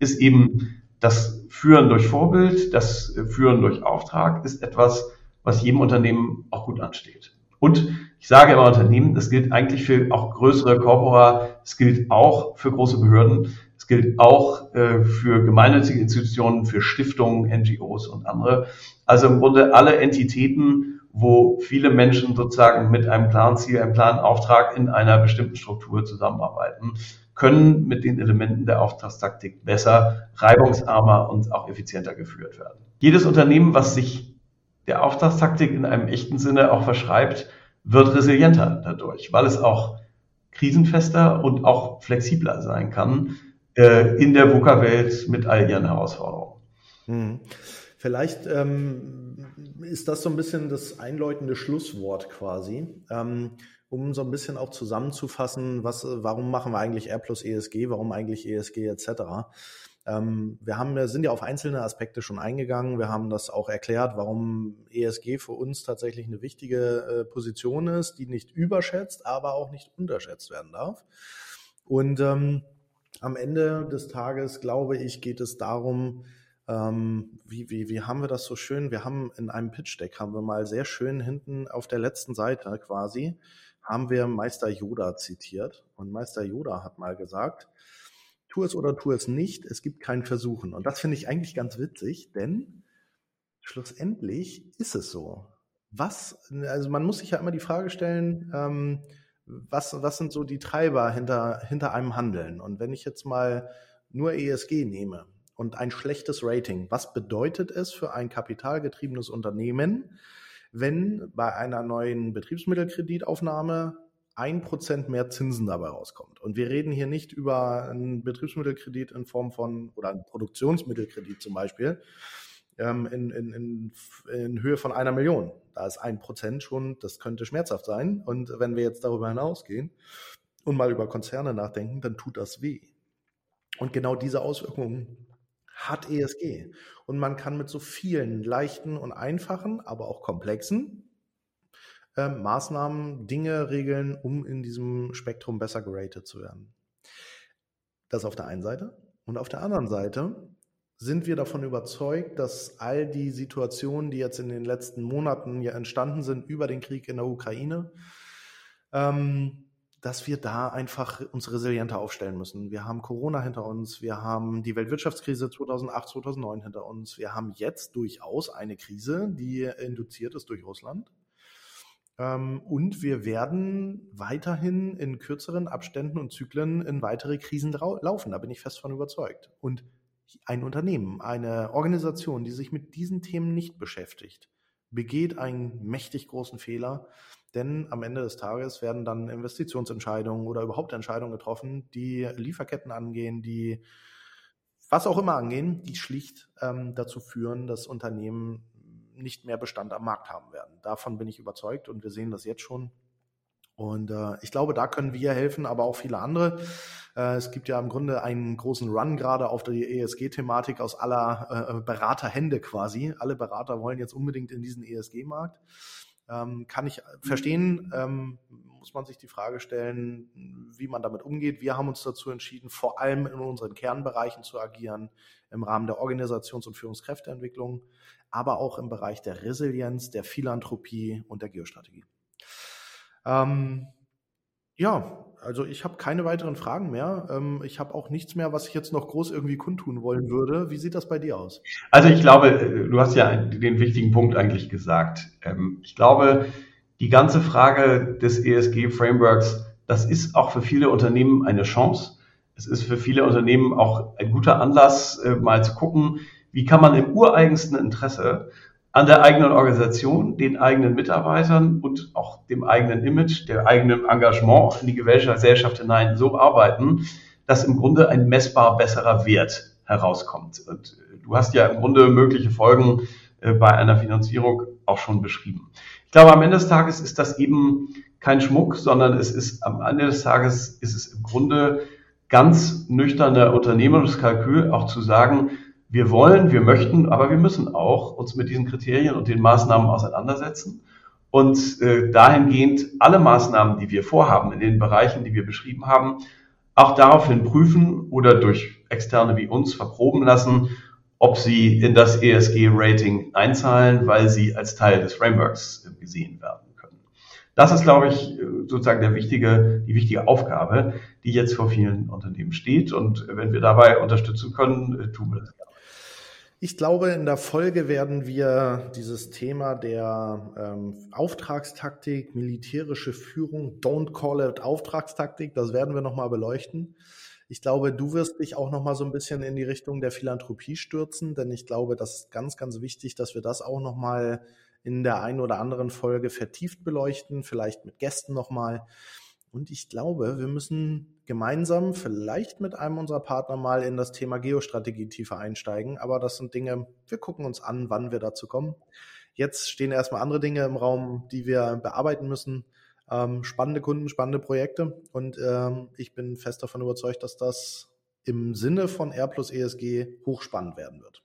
Speaker 2: ist eben das Führen durch Vorbild, das Führen durch Auftrag ist etwas, was jedem Unternehmen auch gut ansteht. Und ich sage immer Unternehmen, das gilt eigentlich für auch größere Corpora, es gilt auch für große Behörden, es gilt auch äh, für gemeinnützige Institutionen, für Stiftungen, NGOs und andere. Also im Grunde alle Entitäten, wo viele Menschen sozusagen mit einem klaren Ziel, einem klaren Auftrag in einer bestimmten Struktur zusammenarbeiten, können mit den Elementen der Auftragstaktik besser, reibungsarmer und auch effizienter geführt werden. Jedes Unternehmen, was sich der Auftragstaktik in einem echten Sinne auch verschreibt, wird resilienter dadurch, weil es auch krisenfester und auch flexibler sein kann äh, in der VUCA-Welt mit all ihren Herausforderungen.
Speaker 1: Hm. Vielleicht ähm, ist das so ein bisschen das einläutende Schlusswort quasi, ähm, um so ein bisschen auch zusammenzufassen, was, warum machen wir eigentlich R plus ESG, warum eigentlich ESG etc. Ähm, wir haben, sind ja auf einzelne Aspekte schon eingegangen. Wir haben das auch erklärt, warum ESG für uns tatsächlich eine wichtige äh, Position ist, die nicht überschätzt, aber auch nicht unterschätzt werden darf. Und ähm, am Ende des Tages, glaube ich, geht es darum, ähm, wie, wie, wie haben wir das so schön? Wir haben in einem Pitch-Deck, haben wir mal sehr schön hinten auf der letzten Seite quasi, haben wir Meister Yoda zitiert. Und Meister Yoda hat mal gesagt, tu es oder tu es nicht, es gibt kein Versuchen. Und das finde ich eigentlich ganz witzig, denn schlussendlich ist es so. Was, also man muss sich ja immer die Frage stellen, ähm, was, was sind so die Treiber hinter, hinter einem Handeln? Und wenn ich jetzt mal nur ESG nehme und ein schlechtes Rating, was bedeutet es für ein kapitalgetriebenes Unternehmen, wenn bei einer neuen Betriebsmittelkreditaufnahme ein Prozent mehr Zinsen dabei rauskommt. Und wir reden hier nicht über einen Betriebsmittelkredit in Form von oder einen Produktionsmittelkredit zum Beispiel ähm, in, in, in, in Höhe von einer Million. Da ist ein Prozent schon, das könnte schmerzhaft sein. Und wenn wir jetzt darüber hinausgehen und mal über Konzerne nachdenken, dann tut das weh. Und genau diese Auswirkungen hat ESG. Und man kann mit so vielen leichten und einfachen, aber auch komplexen äh, Maßnahmen, Dinge regeln, um in diesem Spektrum besser geratet zu werden. Das auf der einen Seite. Und auf der anderen Seite sind wir davon überzeugt, dass all die Situationen, die jetzt in den letzten Monaten ja entstanden sind über den Krieg in der Ukraine, ähm, dass wir da einfach uns resilienter aufstellen müssen. Wir haben Corona hinter uns, wir haben die Weltwirtschaftskrise 2008, 2009 hinter uns, wir haben jetzt durchaus eine Krise, die induziert ist durch Russland. Ähm, und wir werden weiterhin in kürzeren Abständen und Zyklen in weitere Krisen laufen. Da bin ich fest von überzeugt. Und ein Unternehmen, eine Organisation, die sich mit diesen Themen nicht beschäftigt, begeht einen mächtig großen Fehler, denn am Ende des Tages werden dann Investitionsentscheidungen oder überhaupt Entscheidungen getroffen, die Lieferketten angehen, die was auch immer angehen, die schlicht ähm, dazu führen, dass Unternehmen nicht mehr Bestand am Markt haben werden. Davon bin ich überzeugt und wir sehen das jetzt schon. Und äh, ich glaube, da können wir helfen, aber auch viele andere. Äh, es gibt ja im Grunde einen großen Run gerade auf die ESG-Thematik aus aller äh, Beraterhände quasi. Alle Berater wollen jetzt unbedingt in diesen ESG-Markt. Ähm, kann ich verstehen, ähm, muss man sich die Frage stellen, wie man damit umgeht. Wir haben uns dazu entschieden, vor allem in unseren Kernbereichen zu agieren, im Rahmen der Organisations- und Führungskräfteentwicklung, aber auch im Bereich der Resilienz, der Philanthropie und der Geostrategie. Ähm, ja, also ich habe keine weiteren Fragen mehr. Ähm, ich habe auch nichts mehr, was ich jetzt noch groß irgendwie kundtun wollen würde. Wie sieht das bei dir aus?
Speaker 2: Also ich glaube, äh, du hast ja den wichtigen Punkt eigentlich gesagt. Ähm, ich glaube, die ganze Frage des ESG-Frameworks, das ist auch für viele Unternehmen eine Chance. Es ist für viele Unternehmen auch ein guter Anlass, äh, mal zu gucken, wie kann man im ureigensten Interesse an der eigenen Organisation, den eigenen Mitarbeitern und auch dem eigenen Image, der eigenen Engagement in die Gesellschaft hinein so arbeiten, dass im Grunde ein messbar besserer Wert herauskommt. Und äh, du hast ja im Grunde mögliche Folgen äh, bei einer Finanzierung auch schon beschrieben. Ich glaube, am Ende des Tages ist das eben kein Schmuck, sondern es ist am Ende des Tages ist es im Grunde ganz nüchterner Unternehmenskalkül, auch zu sagen, wir wollen, wir möchten, aber wir müssen auch uns mit diesen Kriterien und den Maßnahmen auseinandersetzen und äh, dahingehend alle Maßnahmen, die wir vorhaben in den Bereichen, die wir beschrieben haben, auch daraufhin prüfen oder durch Externe wie uns verproben lassen, ob sie in das ESG-Rating einzahlen, weil sie als Teil des Frameworks äh, gesehen werden können. Das ist, glaube ich, äh, sozusagen der wichtige, die wichtige Aufgabe, die jetzt vor vielen Unternehmen steht. Und wenn wir dabei unterstützen können, äh, tun wir das gerne.
Speaker 1: Ich glaube, in der Folge werden wir dieses Thema der ähm, Auftragstaktik, militärische Führung, don't call it Auftragstaktik, das werden wir nochmal beleuchten. Ich glaube, du wirst dich auch noch mal so ein bisschen in die Richtung der Philanthropie stürzen, denn ich glaube, das ist ganz, ganz wichtig, dass wir das auch noch mal in der einen oder anderen Folge vertieft beleuchten, vielleicht mit Gästen noch mal. Und ich glaube, wir müssen gemeinsam vielleicht mit einem unserer Partner mal in das Thema Geostrategie tiefer einsteigen. Aber das sind Dinge, wir gucken uns an, wann wir dazu kommen. Jetzt stehen erstmal andere Dinge im Raum, die wir bearbeiten müssen. Ähm, spannende Kunden, spannende Projekte und ähm, ich bin fest davon überzeugt, dass das im Sinne von R plus ESG hochspannend werden wird.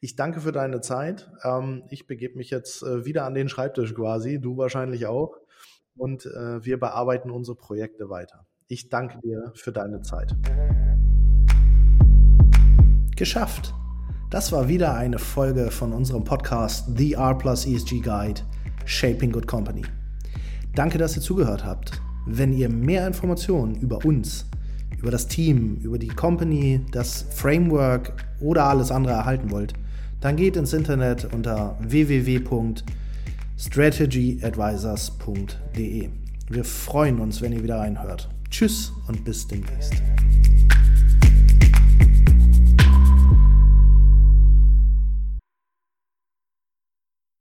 Speaker 1: Ich danke für deine Zeit. Ähm, ich begebe mich jetzt äh, wieder an den Schreibtisch quasi, du wahrscheinlich auch. Und äh, wir bearbeiten unsere Projekte weiter. Ich danke dir für deine Zeit. Geschafft. Das war wieder eine Folge von unserem Podcast The R Plus ESG Guide Shaping Good Company. Danke, dass ihr zugehört habt. Wenn ihr mehr Informationen über uns, über das Team, über die Company, das Framework oder alles andere erhalten wollt, dann geht ins Internet unter www.strategyadvisors.de. Wir freuen uns, wenn ihr wieder reinhört. Tschüss und bis demnächst.